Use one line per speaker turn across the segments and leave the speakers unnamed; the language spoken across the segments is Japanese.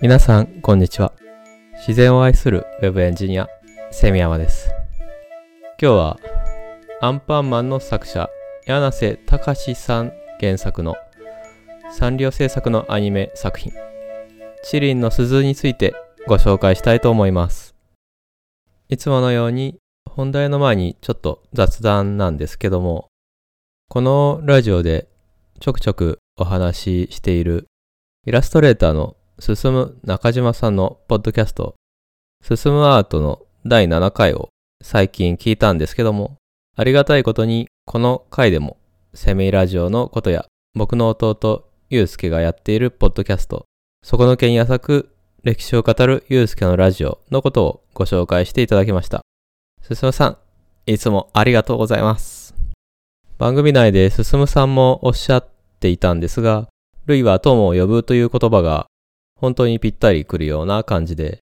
皆さん、こんにちは。自然を愛するウェブエンジニア、セミヤマです。今日は、アンパンマンの作者、柳瀬隆さん原作のサンリオ制作のアニメ作品、チリンの鈴についてご紹介したいと思います。いつものように、本題の前にちょっと雑談なんですけども、このラジオでちょくちょくお話ししているイラストレーターの進む中島さんのポッドキャスト、進むアートの第7回を最近聞いたんですけども、ありがたいことにこの回でもセミラジオのことや僕の弟ゆうすけがやっているポッドキャスト、そこのけに浅く歴史を語るゆうすけのラジオのことをご紹介していただきました。進むさん、いつもありがとうございます。番組内で進さんもおっしゃっていたんですが、類は友を呼ぶという言葉が本当にぴったりくるような感じで、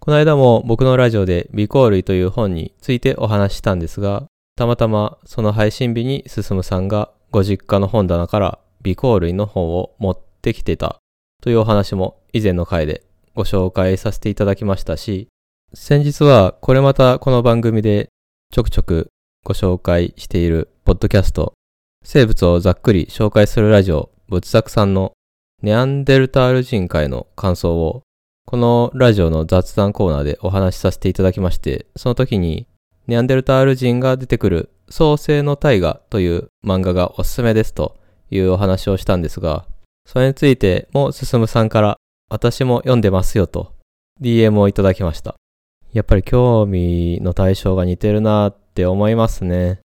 この間も僕のラジオで微光類という本についてお話ししたんですが、たまたまその配信日に進さんがご実家の本棚から微光類の本を持ってきてたというお話も以前の回でご紹介させていただきましたし、先日はこれまたこの番組でちょくちょくご紹介しているポッドキャスト、生物をざっくり紹介するラジオ、仏作さんのネアンデルタール人会の感想を、このラジオの雑談コーナーでお話しさせていただきまして、その時に、ネアンデルタール人が出てくる創世の大河という漫画がおすすめですというお話をしたんですが、それについても進さんから私も読んでますよと DM をいただきました。やっぱり興味の対象が似てるなって思いますね。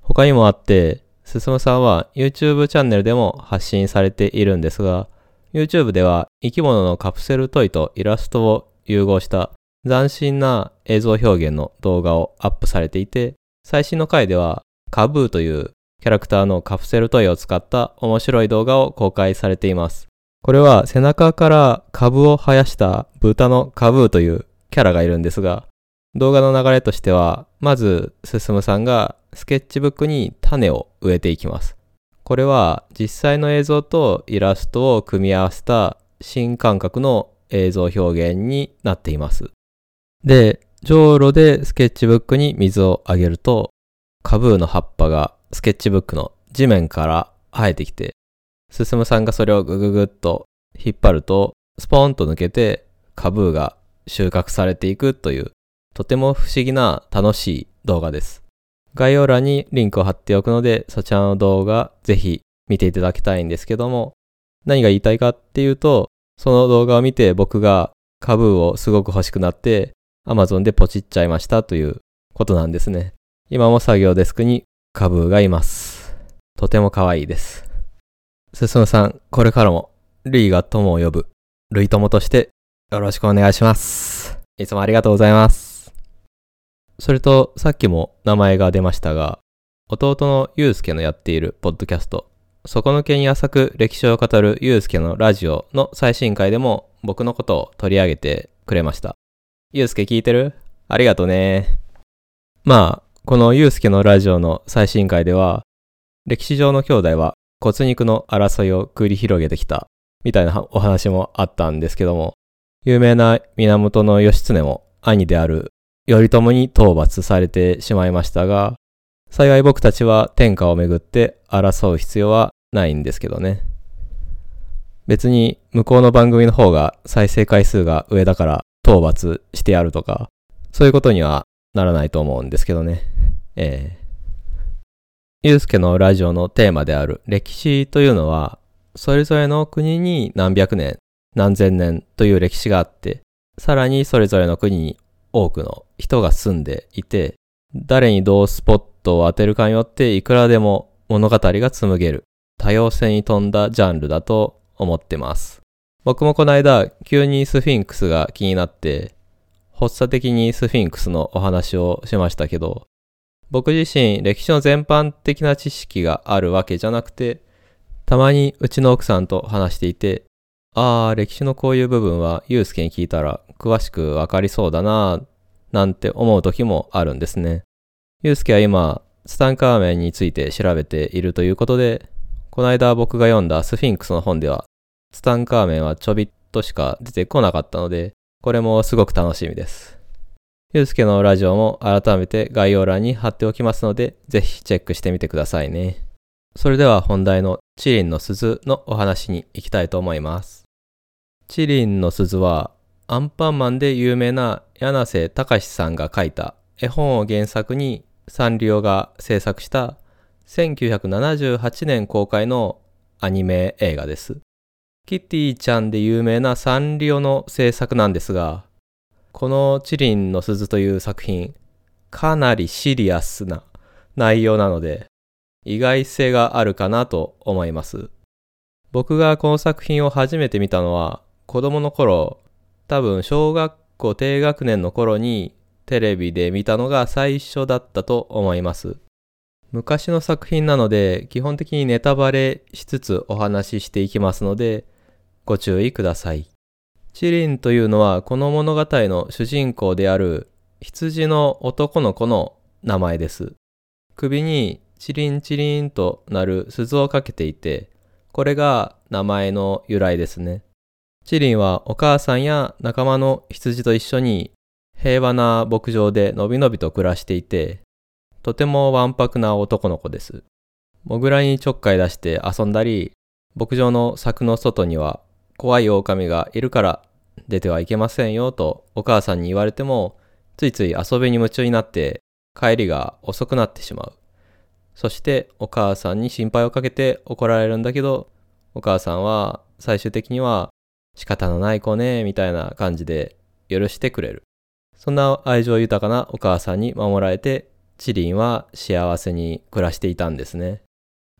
他にもあって、進さんは YouTube チャンネルでも発信されているんですが、YouTube では生き物のカプセルトイとイラストを融合した斬新な映像表現の動画をアップされていて、最新の回ではカブーというキャラクターのカプセルトイを使った面白い動画を公開されています。これは背中から株を生やした豚のカブーというキャラがいるんですが、動画の流れとしては、まず、進さんがスケッチブックに種を植えていきます。これは実際の映像とイラストを組み合わせた新感覚の映像表現になっています。で、じょうろでスケッチブックに水をあげると、カブーの葉っぱがスケッチブックの地面から生えてきて、進さんがそれをグググッと引っ張ると、スポーンと抜けて、カブーが収穫されていくという、とても不思議な楽しい動画です。概要欄にリンクを貼っておくので、そちらの動画ぜひ見ていただきたいんですけども、何が言いたいかっていうと、その動画を見て僕がカブをすごく欲しくなって、Amazon でポチっちゃいましたということなんですね。今も作業デスクにカブがいます。とても可愛いです。進さん、これからも、ルイが友を呼ぶ、ルイ友としてよろしくお願いします。いつもありがとうございます。それと、さっきも名前が出ましたが、弟のゆうすけのやっているポッドキャスト、そこのけに浅く歴史を語るゆうすけのラジオの最新回でも僕のことを取り上げてくれました。ゆうすけ聞いてる？ありがとうね。まあ、このゆうすけのラジオの最新回では、歴史上の兄弟は骨肉の争いを繰り広げてきた、みたいなお話もあったんですけども、有名な源義経も兄である頼朝に討伐されてしまいましたが、幸い僕たちは天下をめぐって争う必要はないんですけどね。別に向こうの番組の方が再生回数が上だから討伐してやるとか、そういうことにはならないと思うんですけどね。ええゆうすけのラジオのテーマである歴史というのは、それぞれの国に何百年、何千年という歴史があって、さらにそれぞれの国に多くの人が住んでいて、誰にどうスポットを当てるかによっていくらでも物語が紡げる多様性に富んだジャンルだと思ってます。僕もこの間急にスフィンクスが気になって発作的にスフィンクスのお話をしましたけど僕自身歴史の全般的な知識があるわけじゃなくてたまにうちの奥さんと話していてああ歴史のこういう部分はユうスケに聞いたら詳しくわかりそうだななんて思う時もあるんですね。ゆうすけは今、ツタンカーメンについて調べているということで、この間僕が読んだスフィンクスの本では、ツタンカーメンはちょびっとしか出てこなかったので、これもすごく楽しみです。ゆうすけのラジオも改めて概要欄に貼っておきますので、ぜひチェックしてみてくださいね。それでは本題のチリンの鈴のお話に行きたいと思います。チリンの鈴はアンパンマンで有名な柳瀬隆さんが書いた絵本を原作にサンリオが制作した1978年公開のアニメ映画です。キティちゃんで有名なサンリオの制作なんですが、このチリンの鈴という作品、かなりシリアスな内容なので、意外性があるかなと思います。僕がこの作品を初めて見たのは、子供の頃、多分小学校低学年の頃にテレビで見たのが最初だったと思います。昔の作品なので基本的にネタバレしつつお話ししていきますのでご注意ください。チリンというのはこの物語の主人公である羊の男の子の名前です。首にチリンチリンとなる鈴をかけていて、これが名前の由来ですね。チリンはお母さんや仲間の羊と一緒に平和な牧場でのびのびと暮らしていて、とてもわんぱくな男の子です。モグラにちょっかい出して遊んだり、牧場の柵の外には怖い狼がいるから出てはいけませんよとお母さんに言われても、ついつい遊びに夢中になって帰りが遅くなってしまう。そしてお母さんに心配をかけて怒られるんだけど、お母さんは最終的には仕方のない子ね、みたいな感じで許してくれる。そんな愛情豊かなお母さんに守られてチリンは幸せに暮らしていたんですね。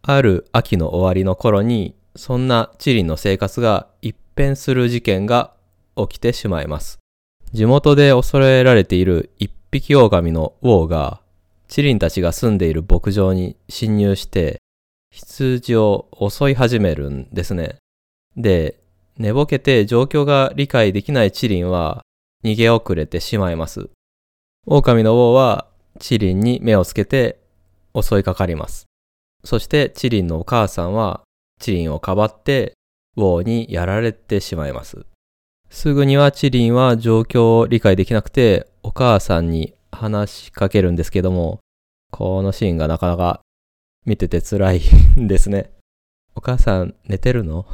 ある秋の終わりの頃に、そんなチリンの生活が一変する事件が起きてしまいます。地元で恐れられている一匹狼の王が、チリンたちが住んでいる牧場に侵入して、羊を襲い始めるんですね。で、寝ぼけて状況が理解できないチリンは逃げ遅れてしまいます。狼の王はチリンに目をつけて襲いかかります。そしてチリンのお母さんはチリンをかばってウォーにやられてしまいます。すぐにはチリンは状況を理解できなくてお母さんに話しかけるんですけども、このシーンがなかなか見てて辛いんですね。お母さん寝てるの？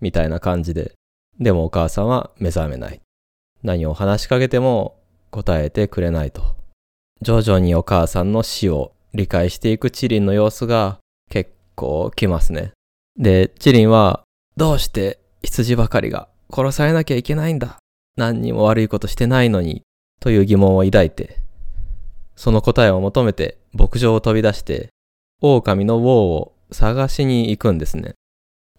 みたいな感じで。でもお母さんは目覚めない。何を話しかけても答えてくれないと。徐々にお母さんの死を理解していくチリンの様子が結構きますね。で、チリンは、どうして羊ばかりが殺されなきゃいけないんだ？何にも悪いことしてないのに、という疑問を抱いて、その答えを求めて牧場を飛び出して、狼のウォーを探しに行くんですね。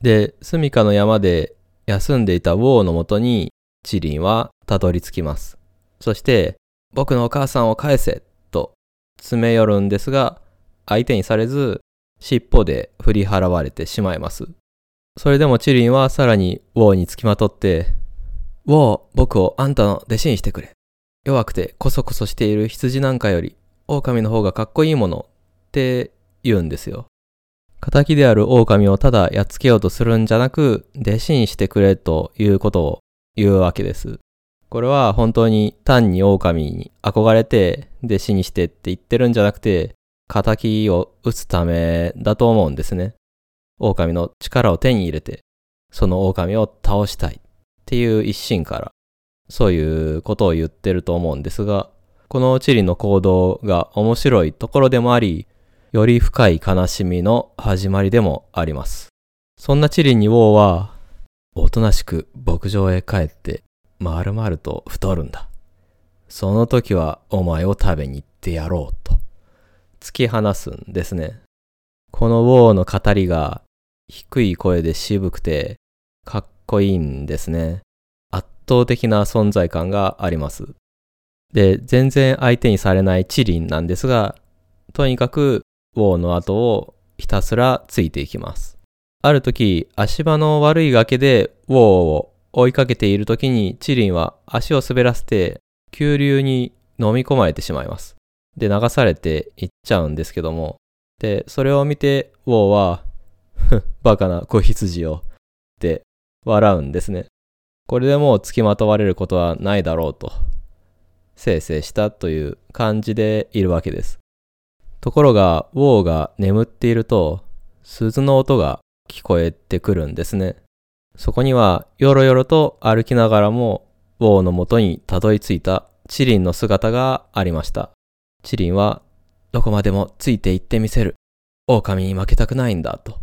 で、住処の山で休んでいたウォーのもとに、チリンはたどり着きます。そして、僕のお母さんを返せと詰め寄るんですが、相手にされず、尻尾で振り払われてしまいます。それでもチリンはさらにウォーにつきまとって、ウォー、僕をあんたの弟子にしてくれ。弱くてコソコソしている羊なんかより、狼の方がかっこいいものって言うんですよ。仇である狼をただやっつけようとするんじゃなく、弟子にしてくれということを言うわけです。これは本当に単に狼に憧れて弟子にしてって言ってるんじゃなくて、仇を撃つためだと思うんですね。狼の力を手に入れて、その狼を倒したいっていう一心から、そういうことを言ってると思うんですが、このチリの行動が面白いところでもあり、より深い悲しみの始まりでもあります。そんなチリにウォーは、おとなしく牧場へ帰ってまるまると太るんだ。その時はお前を食べに行ってやろうと突き放すんですね。このウォーの語りが低い声で渋くてかっこいいんですね。圧倒的な存在感があります。で、全然相手にされないチリンなんですが、とにかくウォーの後をひたすらついていきます。ある時、足場の悪い崖でウォーを追いかけている時にチリンは足を滑らせて急流に飲み込まれてしまいます。で、流されていっちゃうんですけども。で、それを見て、ウォーは、バカな子羊を、って笑うんですね。これでもう付きまとわれることはないだろうと、せいせいしたという感じでいるわけです。ところが、ウォーが眠っていると、鈴の音が聞こえてくるんですね。そこには、よろよろと歩きながらも、ウォーのもとにたどり着いたチリンの姿がありました。チリンは、どこまでもついて行ってみせる。狼に負けたくないんだ、と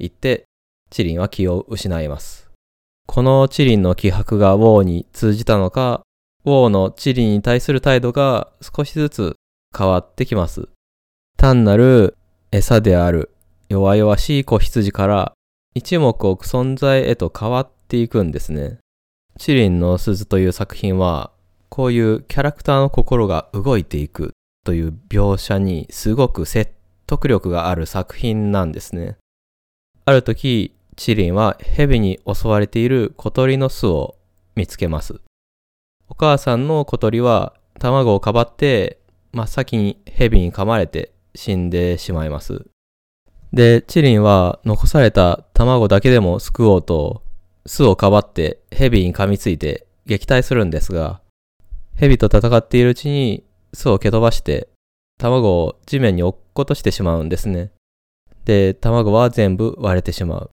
言って、チリンは気を失います。このチリンの気迫がウォーに通じたのか、ウォーのチリンに対する態度が少しずつ変わってきます。単なる餌である弱々しい子羊から一目置く存在へと変わっていくんですね。チリンの鈴という作品は、こういうキャラクターの心が動いていくという描写にすごく説得力がある作品なんですね。ある時、チリンは蛇に襲われている小鳥の巣を見つけます。お母さんの小鳥は卵をかばって真っ先に蛇に噛まれて死んでしまいます。で、チリンは残された卵だけでも救おうと巣をかばって蛇に噛みついて撃退するんですが、蛇と戦っているうちに巣を蹴飛ばして卵を地面に落っことしてしまうんですね。で、卵は全部割れてしまう。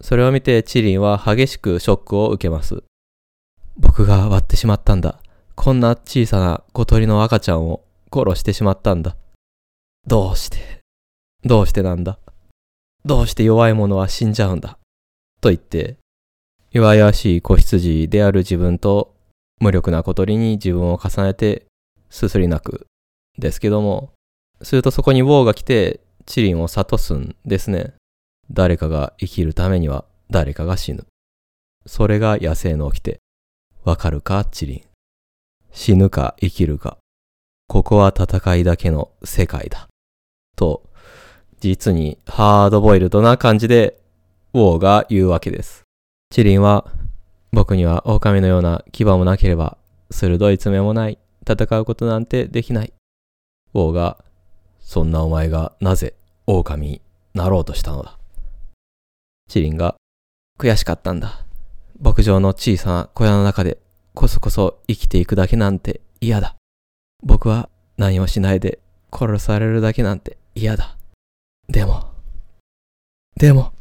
それを見てチリンは激しくショックを受けます。僕が割ってしまったんだ。こんな小さな小鳥の赤ちゃんを殺してしまったんだ。どうして？どうしてなんだ？どうして弱い者は死んじゃうんだ？と言って、弱々しい子羊である自分と無力な小鳥に自分を重ねてすすり泣く。ですけども、するとそこにウォーが来てチリンを諭すんですね。誰かが生きるためには誰かが死ぬ。それが野生の掟。わかるか、チリン。死ぬか生きるか。ここは戦いだけの世界だ。と、実にハードボイルドな感じで、ウォーが言うわけです。チリンは、僕には狼のような牙もなければ、鋭い爪もない、戦うことなんてできない。ウォーが、そんなお前がなぜ狼になろうとしたのだ。チリンが、悔しかったんだ。牧場の小さな小屋の中で、こそこそ生きていくだけなんて嫌だ。僕は何もしないで殺されるだけなんて嫌だ。でも、でも、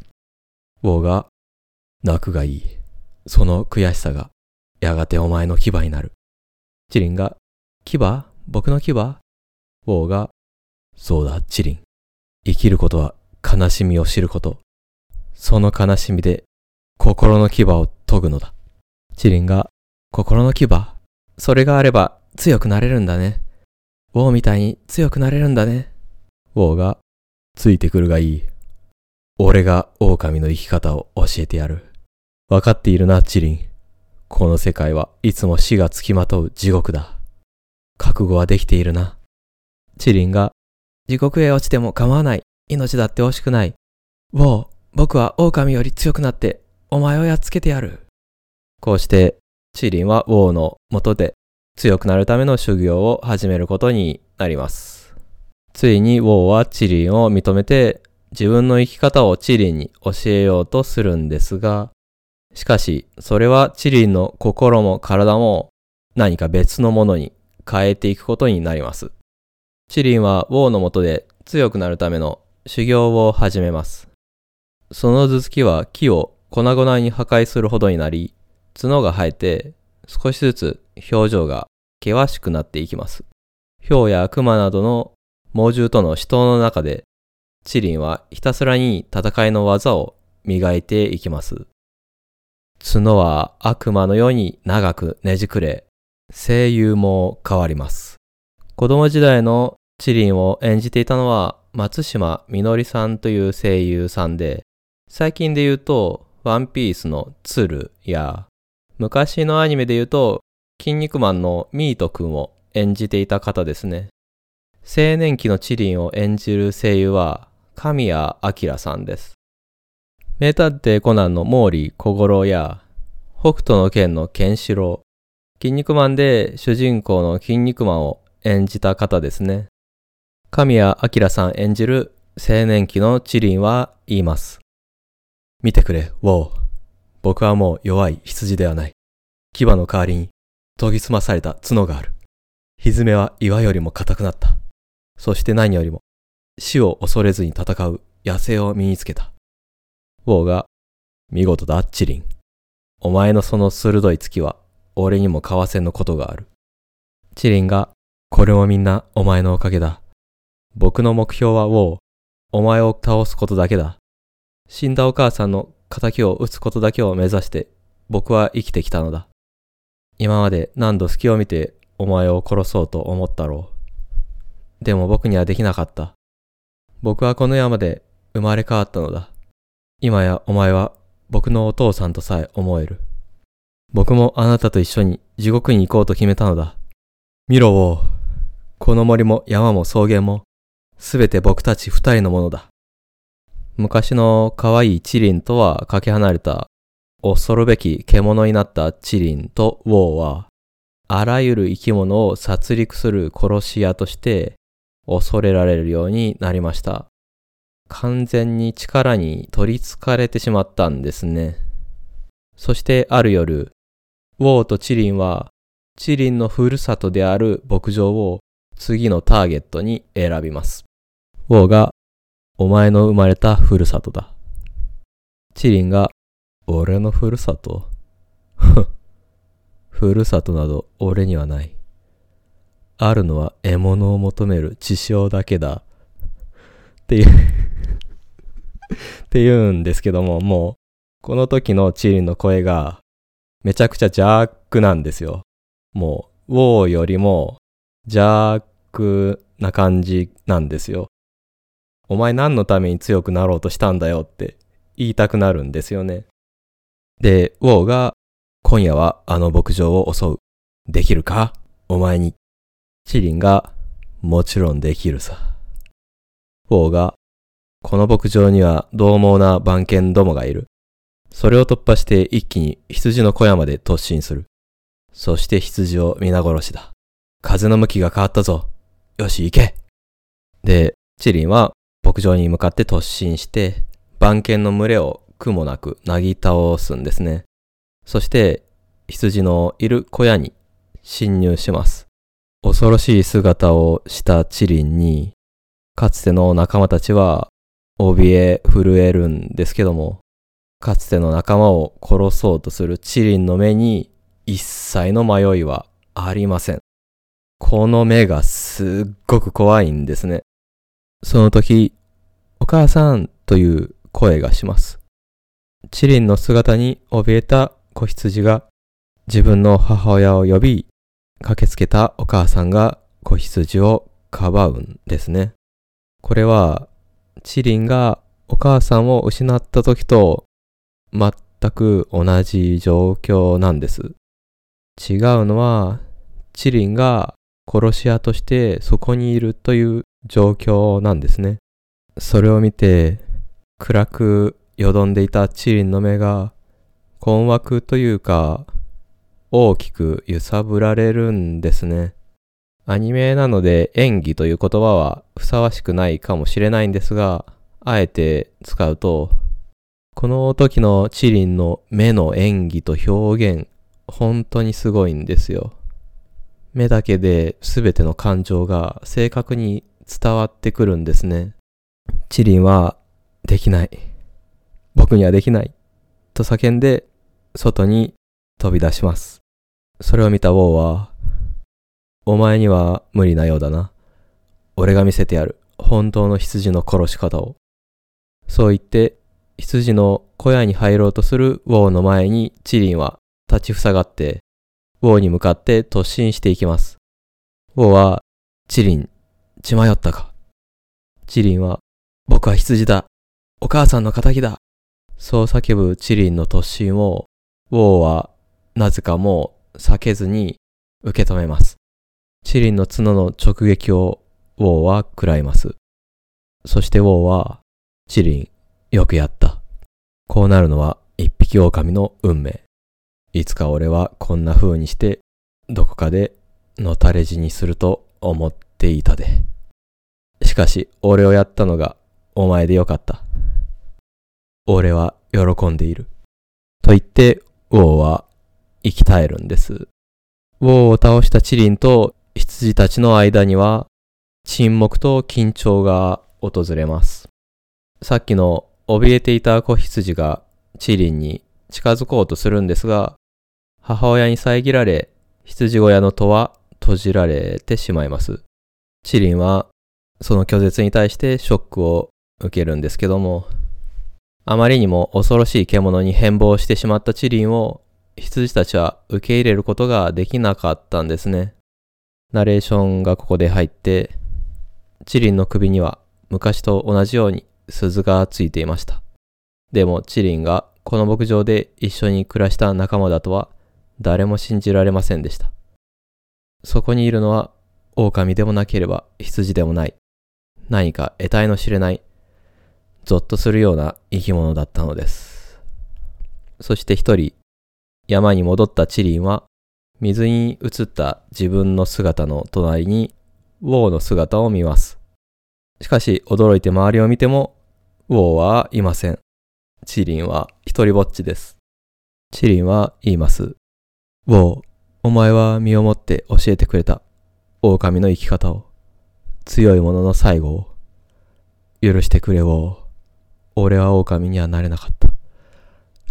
ウォーが、泣くがいい。その悔しさが、やがてお前の牙になる。チリンが、牙？僕の牙？ウォーが、そうだ、チリン。生きることは悲しみを知ること。その悲しみで、心の牙を研ぐのだ。チリンが、心の牙？それがあれば強くなれるんだね。ウォーみたいに強くなれるんだね。ウォーが、ついてくるがいい。俺が狼の生き方を教えてやる。わかっているな、チリン。この世界はいつも死がつきまとう地獄だ。覚悟はできているな。チリンが、地獄へ落ちても構わない。命だって惜しくない。ウォー、僕は狼より強くなって、お前をやっつけてやる。こうして、チリンはウォーの元で強くなるための修行を始めることになります。ついにウォーはチリンを認めて自分の生き方をチリンに教えようとするんですが、しかしそれはチリンの心も体も何か別のものに変えていくことになります。チリンはウォーのもとで強くなるための修行を始めます。その頭突きは木を粉々に破壊するほどになり、角が生えて少しずつ表情が険しくなっていきます。ヒョウやクマなどの猛獣との死闘の中で、チリンはひたすらに戦いの技を磨いていきます。角は悪魔のように長くねじくれ、声優も変わります。子供時代のチリンを演じていたのは松島みのりさんという声優さんで、最近で言うと、ワンピースのツルや昔のアニメで言うと、筋肉マンのミートくんを演じていた方ですね。青年期のチリンを演じる声優は、神谷明さんです。名探偵コナンの毛利小五郎や、北斗の剣のケンシロウ、筋肉マンで主人公の筋肉マンを演じた方ですね。神谷明さん演じる青年期のチリンは言います。見てくれ、ウォー。僕はもう弱い羊ではない。牙の代わりに研ぎ澄まされた角がある。蹄は岩よりも硬くなった。そして何よりも死を恐れずに戦う野生を身につけた。ウォーが、見事だ、チリン。お前のその鋭い突きは、俺にも為替のことがある。チリンが、これもみんなお前のおかげだ。僕の目標はウォー、お前を倒すことだけだ。死んだお母さんの仇を撃つことだけを目指して僕は生きてきたのだ。今まで何度隙を見てお前を殺そうと思ったろう。でも僕にはできなかった。僕はこの山で生まれ変わったのだ。今やお前は僕のお父さんとさえ思える。僕もあなたと一緒に地獄に行こうと決めたのだ。見ろを、この森も山も草原も、すべて僕たち二人のものだ。昔の可愛いチリンとはかけ離れた恐るべき獣になったチリンとウォーは、あらゆる生き物を殺戮する殺し屋として恐れられるようになりました。完全に力に取り憑かれてしまったんですね。そしてある夜、ウォーとチリンは、チリンのふるさとである牧場を次のターゲットに選びます。ウォーが、お前の生まれたふるさとだ。チリンが、俺のふるさと？ふるさとなど俺にはない。あるのは獲物を求める地匠だけだ。っていう って言うんですけども、もう、この時のチリンの声が、めちゃくちゃ邪悪なんですよ。もう、ウォーよりも邪悪な感じなんですよ。お前何のために強くなろうとしたんだよって言いたくなるんですよね。で、ウォーが、今夜はあの牧場を襲う。できるか？お前に。チリンが、もちろんできるさ。ウォーが、この牧場には獰猛な番犬どもがいる。それを突破して一気に羊の小屋まで突進する。そして羊を皆殺しだ。風の向きが変わったぞ。よし、行けで、チリンは牧場に向かって突進して、番犬の群れを苦もなくなぎ倒すんですね。そして、羊のいる小屋に侵入します。恐ろしい姿をしたチリンに、かつての仲間たちは怯え震えるんですけども、かつての仲間を殺そうとするチリンの目に一切の迷いはありません。この目がすっごく怖いんですね。その時、お母さんという声がします。チリンの姿に怯えた子羊が自分の母親を呼び、駆けつけたお母さんが子羊をかばうんですね。これは、チリンがお母さんを失った時と全く同じ状況なんです。違うのは、チリンが殺し屋としてそこにいるという状況なんですね。それを見て、暗くよどんでいたチリンの目が困惑というか大きく揺さぶられるんですね。アニメなので演技という言葉はふさわしくないかもしれないんですが、あえて使うと、この時のチリンの目の演技と表現、本当にすごいんですよ。目だけで全ての感情が正確に伝わってくるんですね。チリンはできない。僕にはできない。と叫んで、外に飛び出します。それを見たウォーは、お前には無理なようだな。俺が見せてやる。本当の羊の殺し方を。そう言って、羊の小屋に入ろうとするウォーの前にチリンは立ちふさがって、ウォーに向かって突進していきます。ウォーは、チリン、血迷ったか。チリンは、僕は羊だ。お母さんの仇だ。そう叫ぶチリンの突進を、ウォーはなぜかもう避けずに受け止めます。チリンの角の直撃をウォーは食らいます。そしてウォーは、チリン、よくやった。こうなるのは一匹狼の運命。いつか俺はこんな風にして、どこかでのたれ死にすると思っていたで。しかし、俺をやったのがお前でよかった。俺は喜んでいる。と言ってウォーは生き絶えるんです。ウォーを倒したチリンと羊たちの間には沈黙と緊張が訪れます。さっきの怯えていた子羊がチリンに近づこうとするんですが、母親に遮られ、羊小屋の戸は閉じられてしまいます。チリンはその拒絶に対してショックを受けるんですけども、あまりにも恐ろしい獣に変貌してしまったチリンを羊たちは受け入れることができなかったんですね。ナレーションがここで入って、チリンの首には昔と同じように鈴がついていました。でもチリンがこの牧場で一緒に暮らした仲間だとは誰も信じられませんでした。そこにいるのは狼でもなければ羊でもない。何か得体の知れない、ゾッとするような生き物だったのです。そして一人、山に戻ったチリンは、水に映った自分の姿の隣に、ウォーの姿を見ます。しかし、驚いて周りを見ても、ウォーはいません。チリンは一人ぼっちです。チリンは言います。ウォー、お前は身をもって教えてくれた。狼の生き方を。強い者の最後を。許してくれウォー。俺は狼にはなれなかった。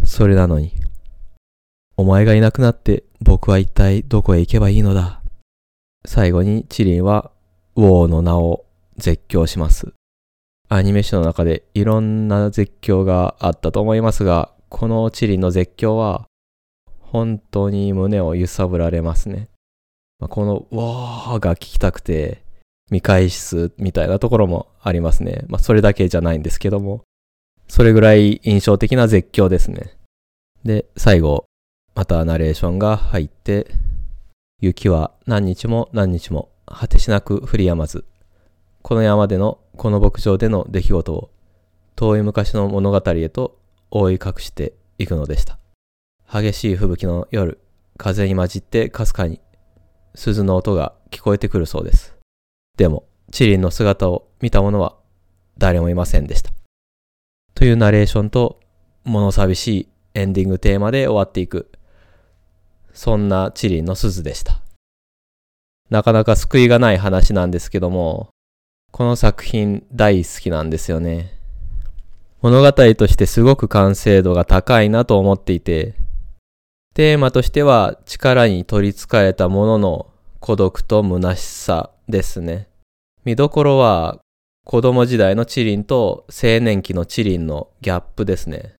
それなのに。お前がいなくなって僕は一体どこへ行けばいいのだ。最後にチリンはウォーの名を絶叫します。アニメーションの中でいろんな絶叫があったと思いますが、このチリンの絶叫は本当に胸を揺さぶられますね。このわーが聞きたくて見返すみたいなところもありますね。まあそれだけじゃないんですけども、それぐらい印象的な絶叫ですね。で、最後、またナレーションが入って、雪は何日も何日も果てしなく降り止まず、この山でのこの牧場での出来事を遠い昔の物語へと覆い隠していくのでした。激しい吹雪の夜、風に混じってかすかに鈴の音が聞こえてくるそうです。でも、チリンの姿を見た者は誰もいませんでした。というナレーションと物寂しいエンディングテーマで終わっていく、そんなチリンの鈴でした。なかなか救いがない話なんですけども、この作品大好きなんですよね。物語としてすごく完成度が高いなと思っていて、テーマとしては力に取り憑かれた者の孤独と虚しさですね。見どころは子供時代のチリンと青年期のチリンのギャップですね。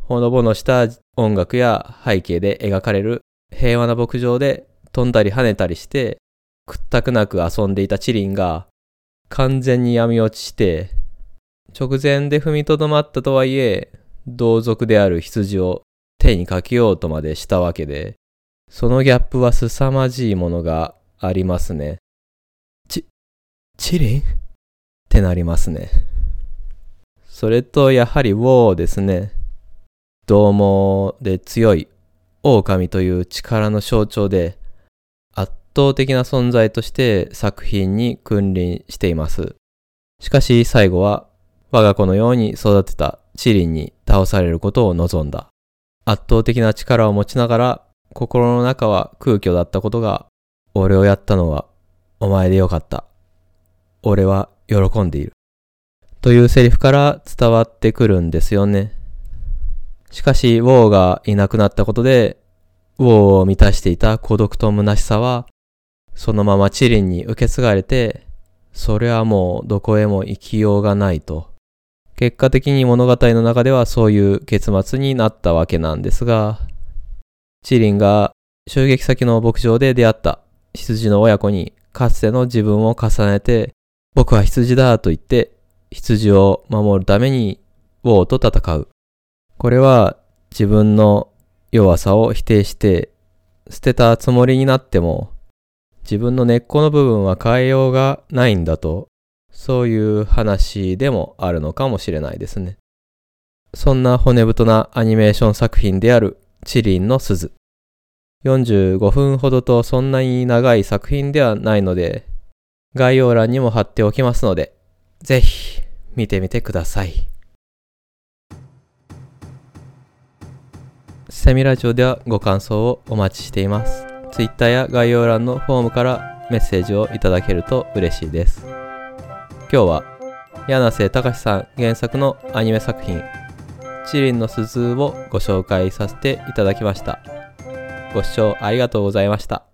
ほのぼのした音楽や背景で描かれる平和な牧場で飛んだり跳ねたりしてくったくなく遊んでいたチリンが完全に闇落ちして、直前で踏みとどまったとはいえ、同族である羊を手にかけようとまでしたわけで、そのギャップは凄まじいものがありますね。ち、チリン？ってなりますね。それとやはりウォーですね。獰猛で強い狼という力の象徴で、圧倒的な存在として作品に君臨しています。しかし最後は我が子のように育てたチリンに倒されることを望んだ。圧倒的な力を持ちながら心の中は空虚だったことが俺をやったのはお前でよかった。俺は喜んでいる。というセリフから伝わってくるんですよね。しかし、ウォーがいなくなったことで、ウォーを満たしていた孤独と虚しさはそのままチリンに受け継がれて、それはもうどこへも行きようがないと。結果的に物語の中ではそういう結末になったわけなんですが、チリンが襲撃先の牧場で出会った羊の親子にかつての自分を重ねて、僕は羊だと言って羊を守るためにウォーと戦う。これは自分の弱さを否定して捨てたつもりになっても自分の根っこの部分は変えようがないんだと、そういう話でもあるのかもしれないですね。そんな骨太なアニメーション作品であるチリンの鈴。45分ほどとそんなに長い作品ではないので、概要欄にも貼っておきますので、ぜひ見てみてください。セミラジオではご感想をお待ちしています。Twitter や概要欄のフォームからメッセージをいただけると嬉しいです。今日は柳瀬隆さん原作のアニメ作品チリンの鈴をご紹介させていただきました。ご視聴ありがとうございました。